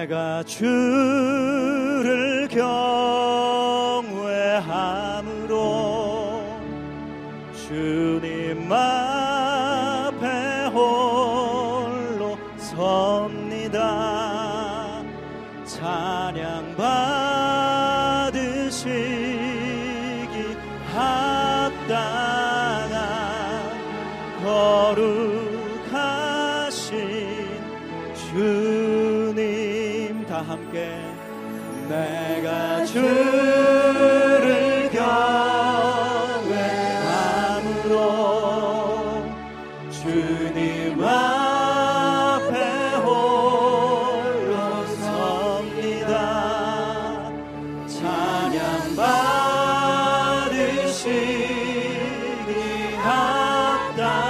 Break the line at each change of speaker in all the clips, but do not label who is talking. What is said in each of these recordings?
내가 주를 주를 경외함으로 주님 앞에 홀로 섭니다. 찬양 받으시기 합당한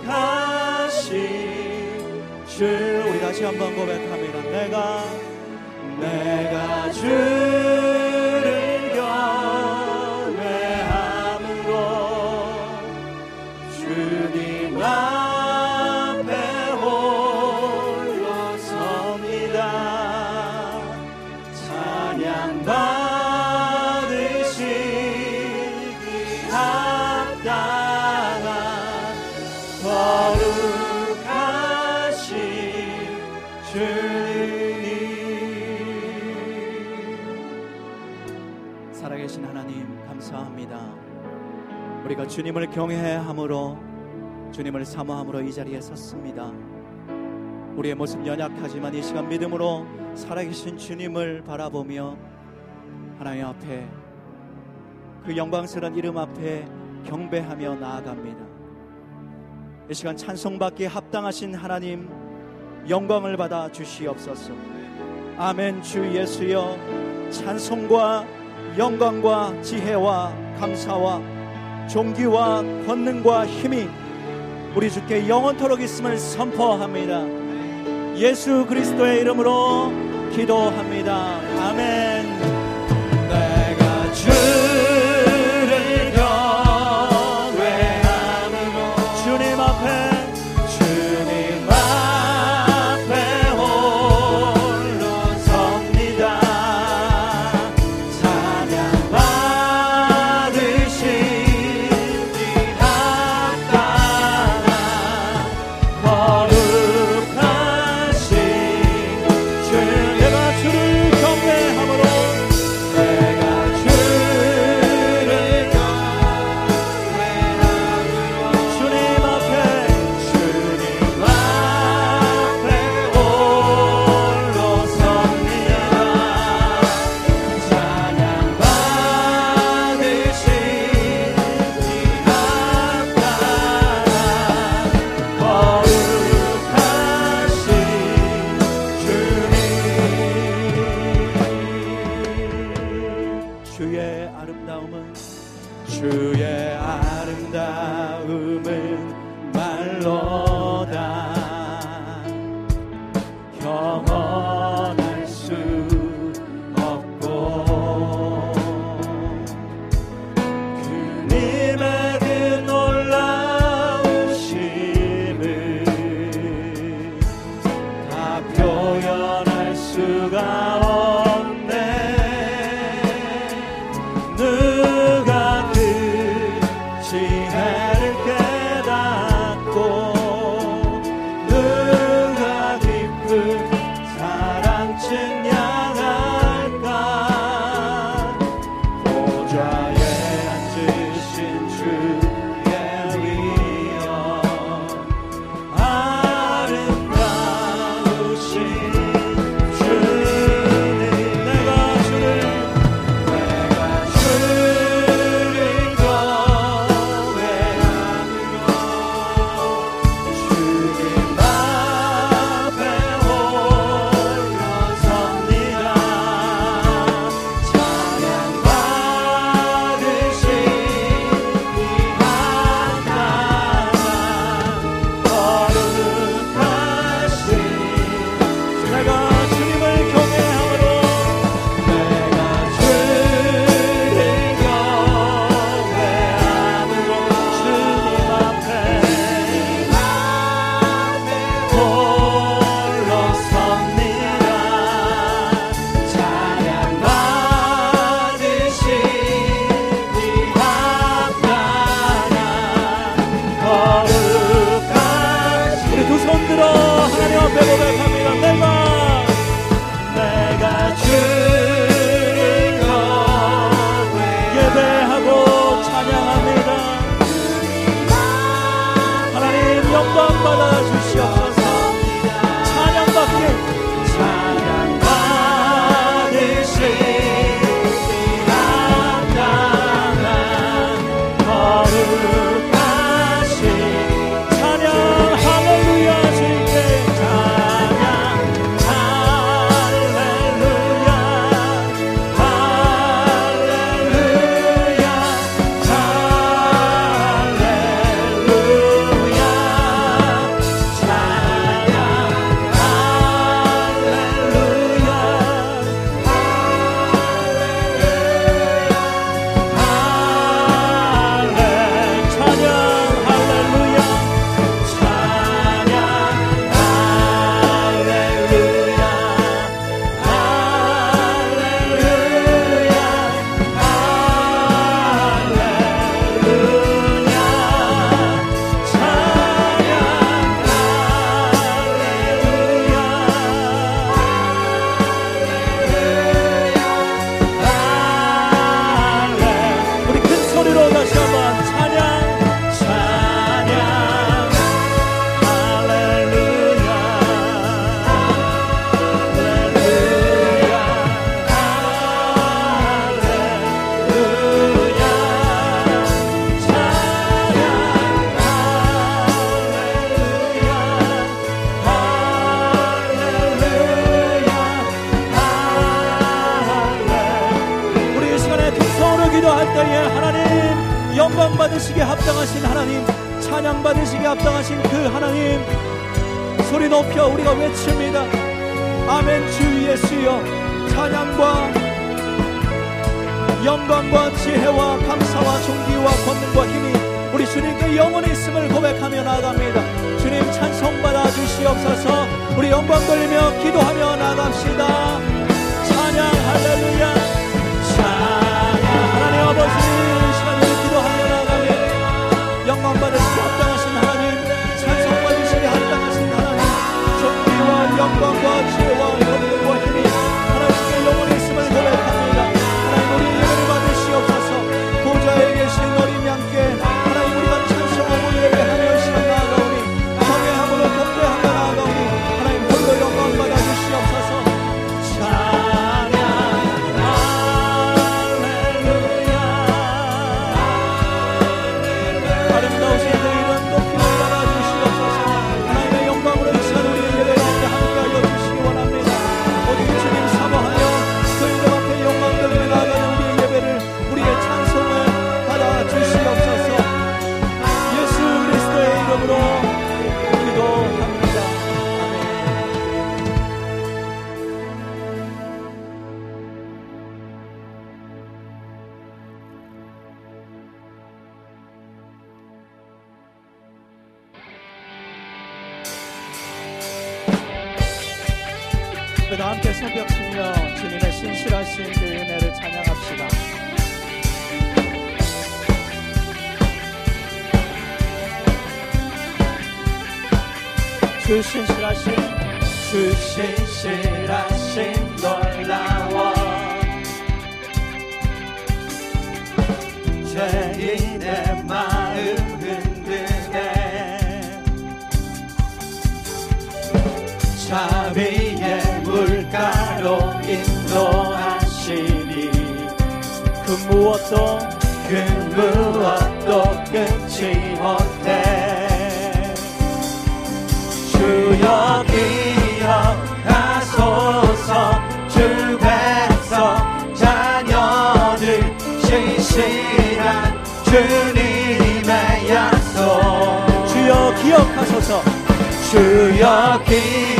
거룩하신 주. 우리 다시 한번 고백합니다 내가 내가 주를 경외함으로 주님 앞에 홀로 섭니다. 찬양 받으시기 합당한 우리가 주님을 경외함으로 주님을 사모함으로 이 자리에 섰습니다 우리의 모습 연약하지만 이 시간 믿음으로 살아계신 주님을 바라보며 하나님 앞에 그 영광스러운 이름 앞에 경배하며 나아갑니다. 이 시간 찬송받기에 합당하신 하나님 영광을 받아 주시옵소서. 아멘 주 예수여 찬송과 영광과 지혜와 감사와 존귀와 권능과 힘이 우리 주께 영원토록 있음을 선포합니다. 예수 그리스도의 이름으로 기도합니다. 아멘. 영광과 지혜와 감사와 존귀와 권능과 힘이 우리 주님께 영원히 있음을 고백하며 나아갑니다. 주님 찬송 받아 주시옵소서. 우리 영광 돌리며 기도하며 나갑시다. 찬양 할렐루야. 찬양 하나님 아버지 시간을 기도하며 나가며 영광 받으시기 합당하신 하나님 찬송 받으시기 합당하신 하나님 존귀와 영광과 지혜 새벽 신령 주님의 신실하신 그 은혜를 찬양합시다. 주 신실하신
주 신실하신 놀라워 죄인의 마음 흔드네 부었도
그 무엇도
끝이 못해 주여 기억하소서 주 백성 자녀들 신실한 주님의 약속
주여 기억하소서
주여 기억하소서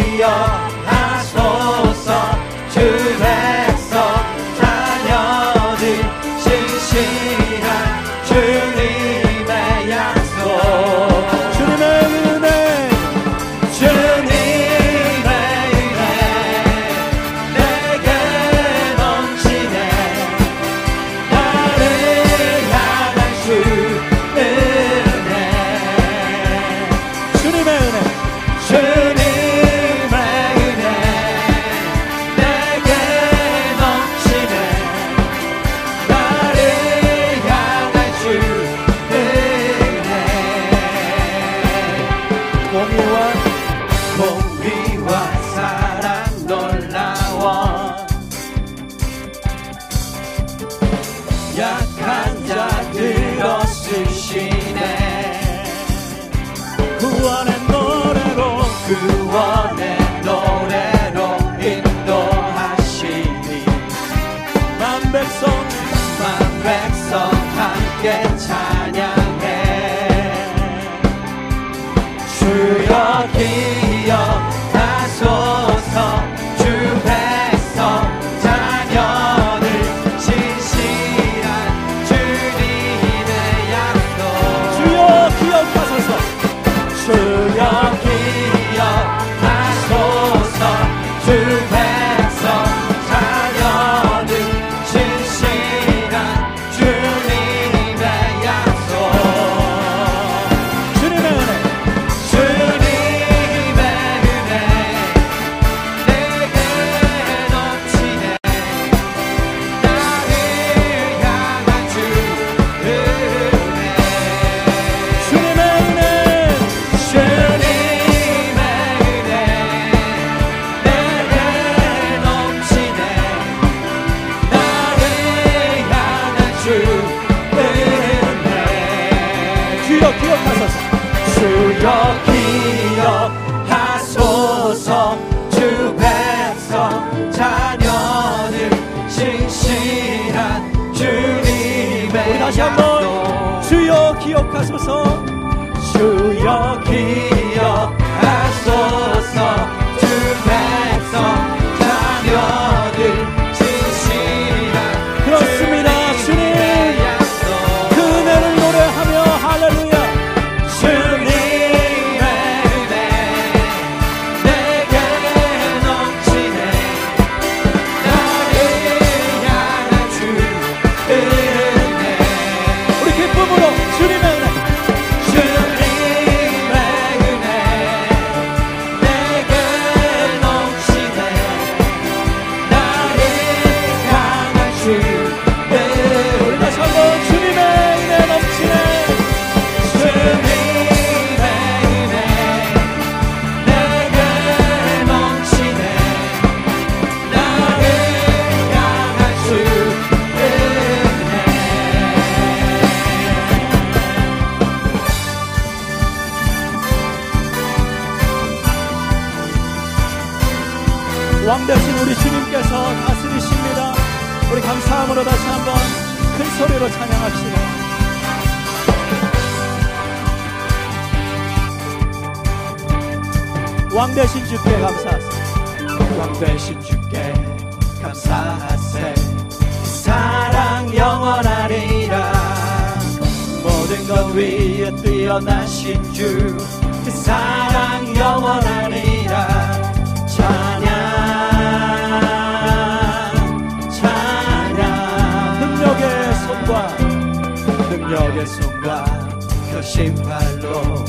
왕 대신 우리 주님께서 다스리십니다. 우리 감사함으로 다시 한번 큰 소리로 찬양합시다. 왕 대신 주께 감사하세
왕 되신 주께 감사하세. 사랑 영원하리라 모든 것 위에 뛰어나신 주 그 사랑 영원하리
능력의 손과
그 신발로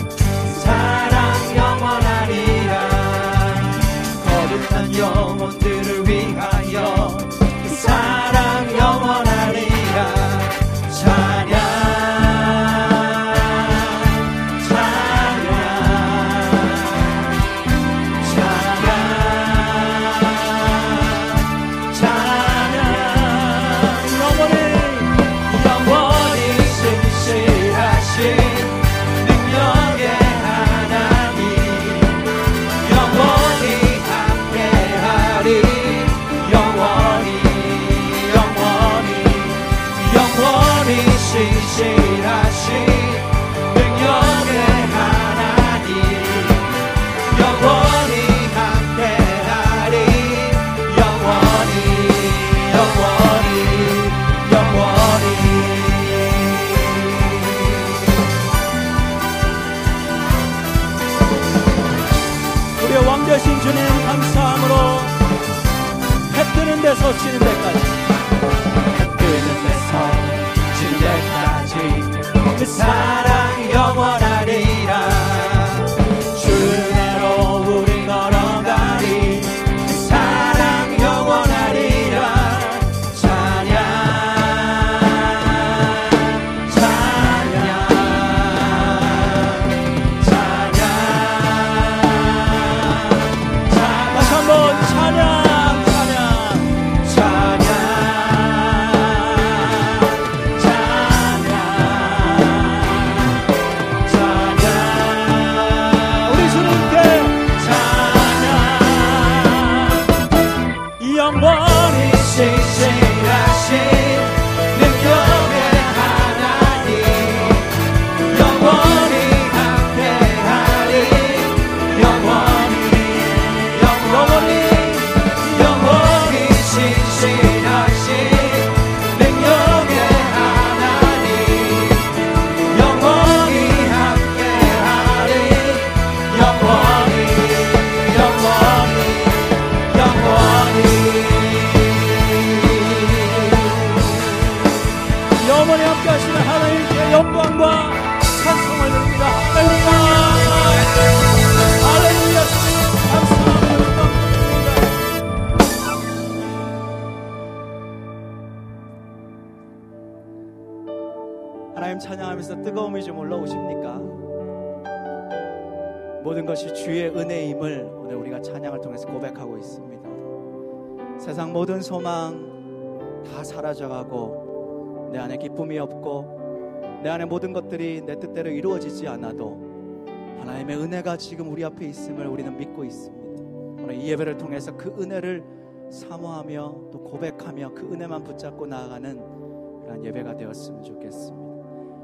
모든 것이 주의 은혜임을 오늘 우리가 찬양을 통해서 고백하고 있습니다. 세상 모든 소망 다 사라져가고 내 안에 기쁨이 없고 내 안에 모든 것들이 내 뜻대로 이루어지지 않아도 하나님의 은혜가 지금 우리 앞에 있음을 우리는 믿고 있습니다.
오늘 이 예배를 통해서 그 은혜를 사모하며 또 고백하며 그 은혜만 붙잡고 나아가는 그런 예배가 되었으면 좋겠습니다.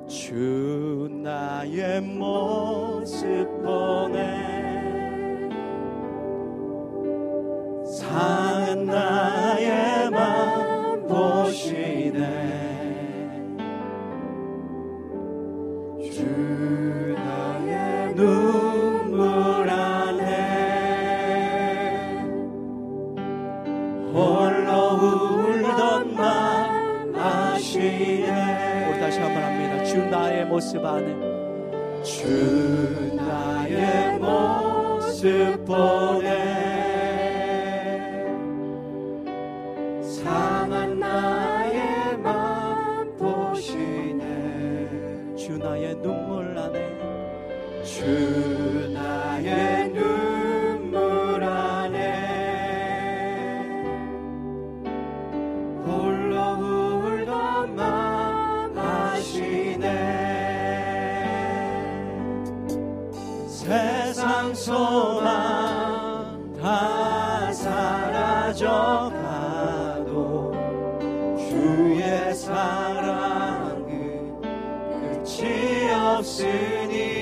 주 나의 모습 보내. 상한 나의 맘 보시네. 주 나의 눈물 안에 홀로 울던 맘 아시네. 다시 한번 합니다. 주 나의 모습 안에. 주 나의 모습 보내. 상한 나의 맘 보시네. 주 나의 눈물 안에. 주 주의 사랑은 끝이 없으니